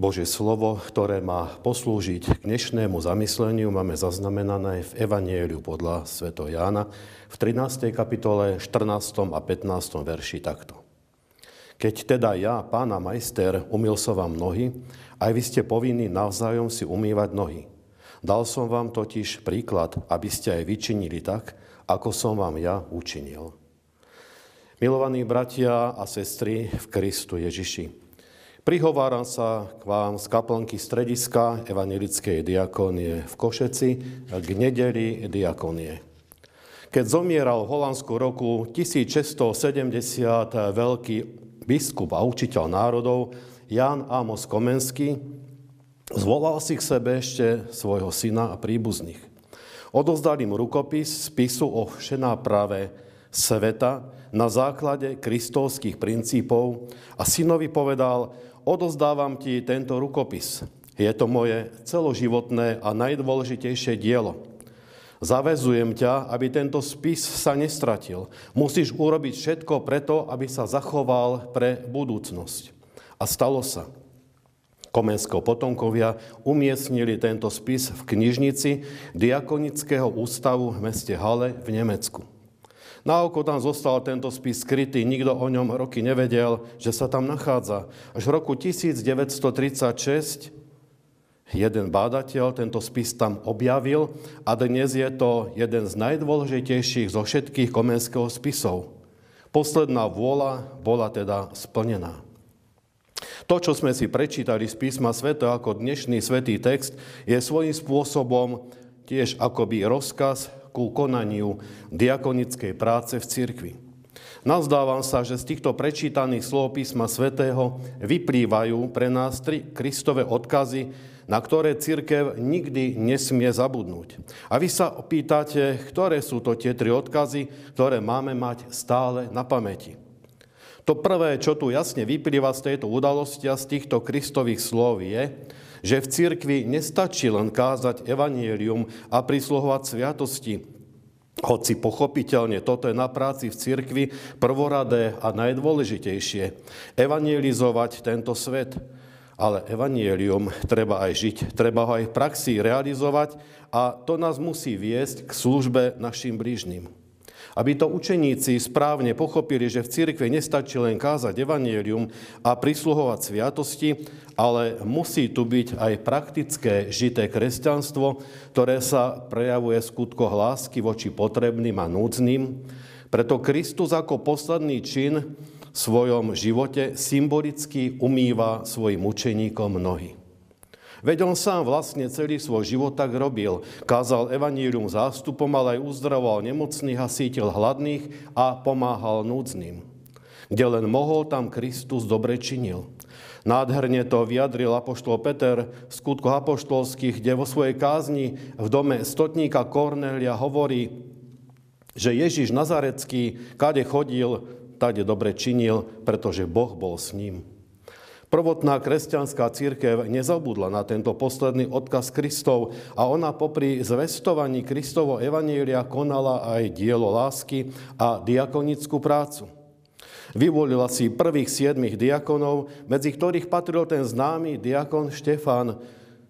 Božie slovo, ktoré má poslúžiť k dnešnému zamysleniu, máme zaznamenané v Evanieliu podľa Sv. Jána v 13. kapitole 14. a 15. verši takto. Keď teda ja, pána majster, umil som vám nohy, aj vy ste povinní navzájom si umývať nohy. Dal som vám totiž príklad, aby ste aj vyčinili tak, ako som vám ja učinil. Milovaní bratia a sestry v Kristu Ježiši, Prihováram sa k vám z kaplnky strediska Evangelickej diakonie v Košeci k nedeli diakonie. Keď zomieral v Holandsku roku 1670 veľký biskup a učiteľ národov Jan Amos Komenský, zvolal si k sebe ešte svojho syna a príbuzných. Odozdali mu rukopis spisu o všenáprave sveta na základe kristovských princípov a synovi povedal, odozdávam ti tento rukopis. Je to moje celoživotné a najdôležitejšie dielo. Zavezujem ťa, aby tento spis sa nestratil. Musíš urobiť všetko preto, aby sa zachoval pre budúcnosť. A stalo sa. Komenského potomkovia umiestnili tento spis v knižnici Diakonického ústavu v meste Hale v Nemecku. Na oko tam zostal tento spis skrytý, nikto o ňom roky nevedel, že sa tam nachádza. Až v roku 1936 jeden bádateľ tento spis tam objavil a dnes je to jeden z najdôležitejších zo všetkých komenského spisov. Posledná vôľa bola teda splnená. To, čo sme si prečítali z písma sveta ako dnešný svetý text, je svojím spôsobom tiež akoby rozkaz ku konaniu diakonickej práce v cirkvi. Nazdávam sa, že z týchto prečítaných slov písma svätého vyplývajú pre nás tri Kristové odkazy, na ktoré církev nikdy nesmie zabudnúť. A vy sa opýtate, ktoré sú to tie tri odkazy, ktoré máme mať stále na pamäti. To prvé, čo tu jasne vyplýva z tejto udalosti a z týchto Kristových slov je, že v cirkvi nestačí len kázať evanielium a prisluhovať sviatosti, hoci pochopiteľne toto je na práci v cirkvi prvoradé a najdôležitejšie. Evangelizovať tento svet. Ale evanielium treba aj žiť, treba ho aj v praxi realizovať a to nás musí viesť k službe našim blížnym. Aby to učeníci správne pochopili, že v cirkvi nestačí len kázať evanielium a prisluhovať sviatosti, ale musí tu byť aj praktické žité kresťanstvo, ktoré sa prejavuje skutko lásky voči potrebným a núdznym. Preto Kristus ako posledný čin v svojom živote symbolicky umýva svojim učeníkom nohy. Veď on sám vlastne celý svoj život tak robil. Kázal evanílium zástupom, ale aj uzdravoval nemocných a sítil hladných a pomáhal núdznym. Kde len mohol, tam Kristus dobre činil. Nádherne to vyjadril apoštol Peter v skutkoch apoštolských, kde vo svojej kázni v dome stotníka Kornélia hovorí, že Ježiš Nazarecký, kade chodil, tade dobre činil, pretože Boh bol s ním. Prvotná kresťanská církev nezabudla na tento posledný odkaz Kristov a ona popri zvestovaní Kristovo evanielia konala aj dielo lásky a diakonickú prácu. Vyvolila si prvých siedmých diakonov, medzi ktorých patril ten známy diakon Štefán,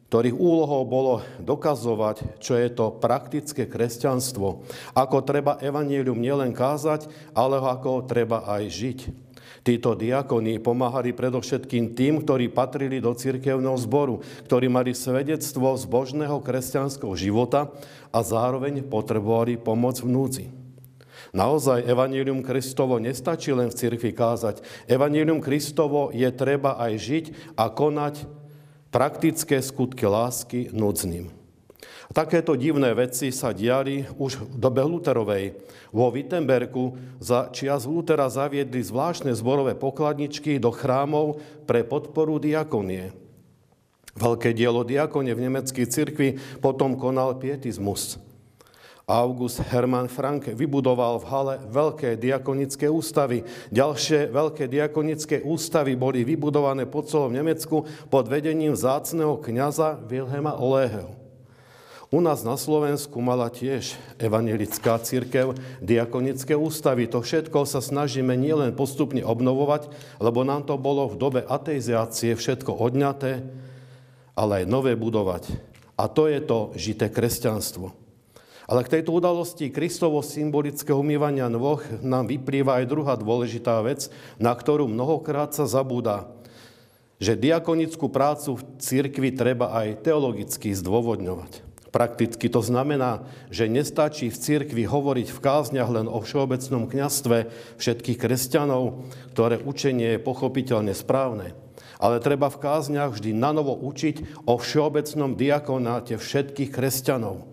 ktorých úlohou bolo dokazovať, čo je to praktické kresťanstvo, ako treba evanílium nielen kázať, ale ako treba aj žiť. Títo diakoni pomáhali predovšetkým tým, ktorí patrili do cirkevného zboru, ktorí mali svedectvo zbožného kresťanského života a zároveň potrebovali pomoc v núdzi. Naozaj Evangelium Kristovo nestačí len v cirkvi kázať. Evangelium Kristovo je treba aj žiť a konať praktické skutky lásky núdznym. Takéto divné veci sa diali už v dobe Luterovej. Vo Wittenbergu za čias Lutera zaviedli zvláštne zborové pokladničky do chrámov pre podporu diakonie. Veľké dielo diakonie v nemeckej cirkvi potom konal pietizmus. August Hermann Frank vybudoval v Hale veľké diakonické ústavy. Ďalšie veľké diakonické ústavy boli vybudované po celom Nemecku pod vedením zácného kniaza Wilhelma Oleheho. U nás na Slovensku mala tiež evangelická církev, diakonické ústavy. To všetko sa snažíme nielen postupne obnovovať, lebo nám to bolo v dobe ateizácie všetko odňaté, ale aj nové budovať. A to je to žité kresťanstvo. Ale k tejto udalosti Kristovo symbolického umývania nôh nám vyplýva aj druhá dôležitá vec, na ktorú mnohokrát sa zabúda. Že diakonickú prácu v cirkvi treba aj teologicky zdôvodňovať. Prakticky to znamená, že nestačí v cirkvi hovoriť v kázniach len o všeobecnom kňastve všetkých kresťanov, ktoré učenie je pochopiteľne správne. Ale treba v kázniach vždy nanovo učiť o všeobecnom diakonáte všetkých kresťanov.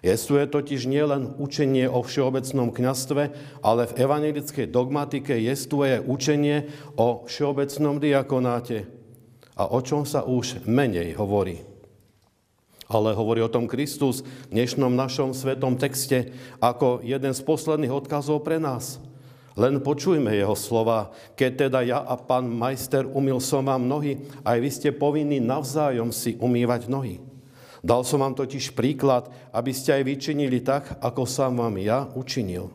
Jestuje totiž nielen učenie o všeobecnom kňastve, ale v evangelickej dogmatike jestuje učenie o všeobecnom diakonáte. A o čom sa už menej hovorí ale hovorí o tom Kristus v dnešnom našom svetom texte ako jeden z posledných odkazov pre nás. Len počujme jeho slova. Keď teda ja a pán majster umil som vám nohy, aj vy ste povinní navzájom si umývať nohy. Dal som vám totiž príklad, aby ste aj vyčinili tak, ako som vám ja učinil.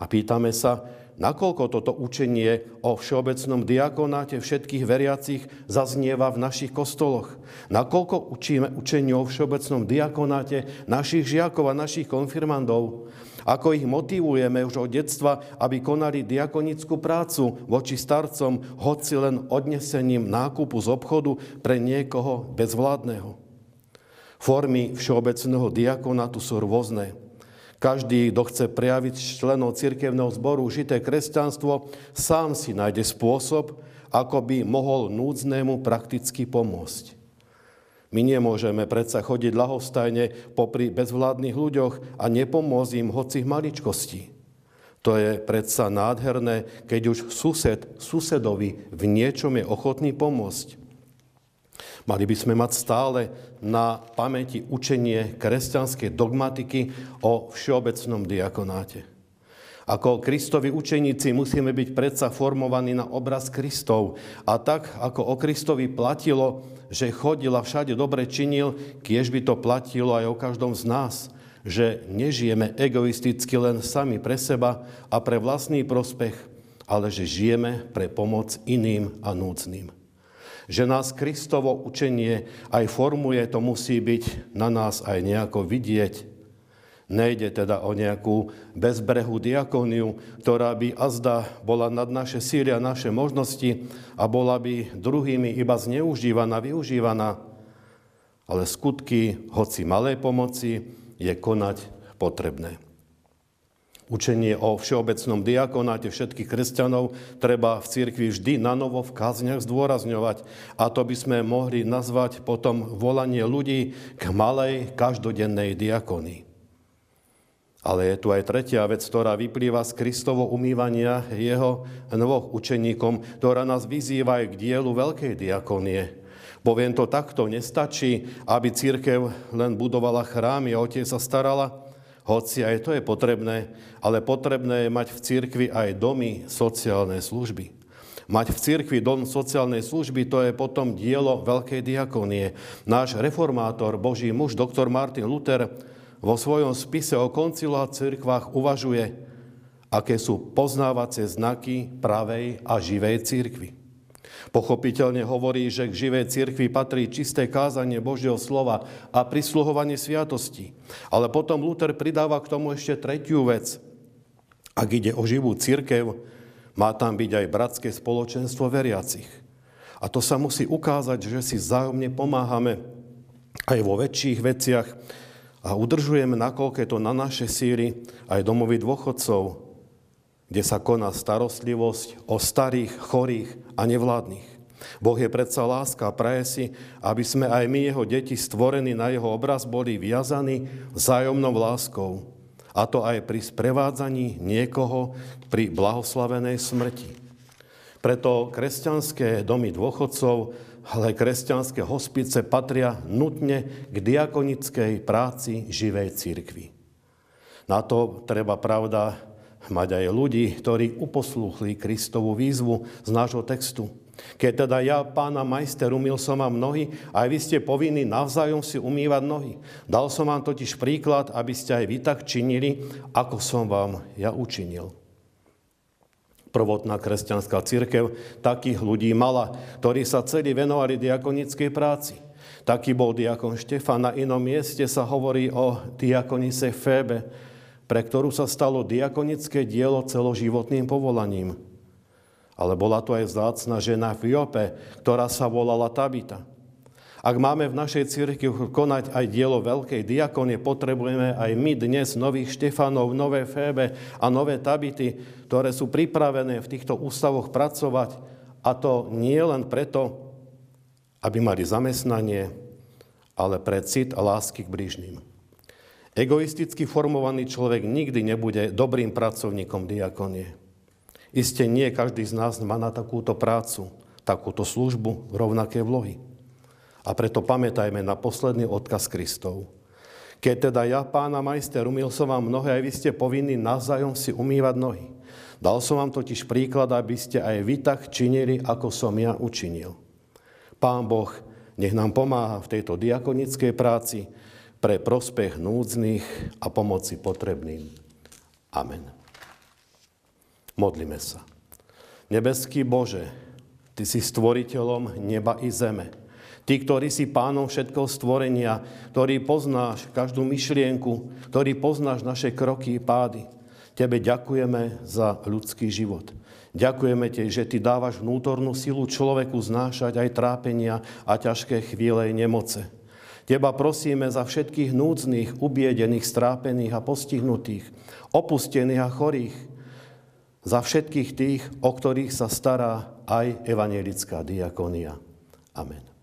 A pýtame sa, nakoľko toto učenie o všeobecnom diakonáte všetkých veriacich zaznieva v našich kostoloch. Nakoľko učíme učenie o všeobecnom diakonáte našich žiakov a našich konfirmandov. Ako ich motivujeme už od detstva, aby konali diakonickú prácu voči starcom, hoci len odnesením nákupu z obchodu pre niekoho bezvládneho. Formy všeobecného diakonátu sú rôzne. Každý, kto chce prejaviť členov cirkevného zboru žité kresťanstvo, sám si nájde spôsob, ako by mohol núdznému prakticky pomôcť. My nemôžeme predsa chodiť ľahostajne popri bezvládnych ľuďoch a nepomôcť im hoci v maličkosti. To je predsa nádherné, keď už sused susedovi v niečom je ochotný pomôcť. Mali by sme mať stále na pamäti učenie kresťanskej dogmatiky o všeobecnom diakonáte. Ako Kristovi učeníci musíme byť predsa formovaní na obraz Kristov. A tak, ako o Kristovi platilo, že chodil a všade dobre činil, kiež by to platilo aj o každom z nás, že nežijeme egoisticky len sami pre seba a pre vlastný prospech, ale že žijeme pre pomoc iným a núcným. Že nás Kristovo učenie aj formuje, to musí byť na nás aj nejako vidieť. Nejde teda o nejakú bezbrehú diakóniu, ktorá by azda bola nad naše síly a naše možnosti a bola by druhými iba zneužívaná, využívaná. Ale skutky, hoci malej pomoci, je konať potrebné. Učenie o všeobecnom diakonáte všetkých kresťanov treba v cirkvi vždy na novo v kázniach zdôrazňovať. A to by sme mohli nazvať potom volanie ľudí k malej každodennej diakonii. Ale je tu aj tretia vec, ktorá vyplýva z Kristovo umývania jeho dvoch učeníkom, ktorá nás vyzýva aj k dielu veľkej diakonie. Poviem to takto, nestačí, aby církev len budovala chrámy a otec sa starala, hoci aj to je potrebné, ale potrebné je mať v cirkvi aj domy sociálnej služby. Mať v cirkvi dom sociálnej služby, to je potom dielo veľkej diakonie. Náš reformátor, Boží muž, doktor Martin Luther, vo svojom spise o koncilách cirkvách uvažuje, aké sú poznávacie znaky pravej a živej cirkvi. Pochopiteľne hovorí, že k živej cirkvi patrí čisté kázanie Božieho slova a prisluhovanie sviatosti. Ale potom Luther pridáva k tomu ešte tretiu vec. Ak ide o živú cirkev, má tam byť aj bratské spoločenstvo veriacich. A to sa musí ukázať, že si vzájomne pomáhame aj vo väčších veciach a udržujeme, nakoľko to na naše síry, aj domovy dôchodcov, kde sa koná starostlivosť o starých, chorých a nevládnych. Boh je predsa láska a praje si, aby sme aj my, jeho deti, stvorení na jeho obraz, boli viazaní vzájomnou láskou. A to aj pri sprevádzaní niekoho pri blahoslavenej smrti. Preto kresťanské domy dôchodcov, ale kresťanské hospice patria nutne k diakonickej práci živej cirkvi. Na to treba, pravda, mať aj ľudí, ktorí uposlúchli Kristovú výzvu z nášho textu. Keď teda ja, pána majster, umil som vám nohy, aj vy ste povinní navzájom si umývať nohy. Dal som vám totiž príklad, aby ste aj vy tak činili, ako som vám ja učinil. Prvotná kresťanská církev takých ľudí mala, ktorí sa celí venovali diakonickej práci. Taký bol diakon Štefan. Na inom mieste sa hovorí o diakonice Fébe, pre ktorú sa stalo diakonické dielo celoživotným povolaním. Ale bola to aj vzácna žena v Jope, ktorá sa volala Tabita. Ak máme v našej cirkvi konať aj dielo veľkej diakonie, potrebujeme aj my dnes nových Štefanov, nové Fébe a nové Tabity, ktoré sú pripravené v týchto ústavoch pracovať. A to nie len preto, aby mali zamestnanie, ale pre cit a lásky k blížnym. Egoisticky formovaný človek nikdy nebude dobrým pracovníkom diakonie. Isté nie každý z nás má na takúto prácu, takúto službu, rovnaké vlohy. A preto pamätajme na posledný odkaz Kristov. Keď teda ja, pána majster, umil som vám nohy, aj vy ste povinní navzájom si umývať nohy. Dal som vám totiž príklad, aby ste aj vy tak činili, ako som ja učinil. Pán Boh nech nám pomáha v tejto diakonickej práci pre prospech núdznych a pomoci potrebným. Amen. Modlíme sa. Nebeský Bože, Ty si stvoriteľom neba i zeme. Ty, ktorý si pánom všetkého stvorenia, ktorý poznáš každú myšlienku, ktorý poznáš naše kroky i pády. Tebe ďakujeme za ľudský život. Ďakujeme Ti, že Ty dávaš vnútornú silu človeku znášať aj trápenia a ťažké chvíle nemoce. Teba prosíme za všetkých núdznych, ubiedených, strápených a postihnutých, opustených a chorých, za všetkých tých, o ktorých sa stará aj evanielická diakonia. Amen.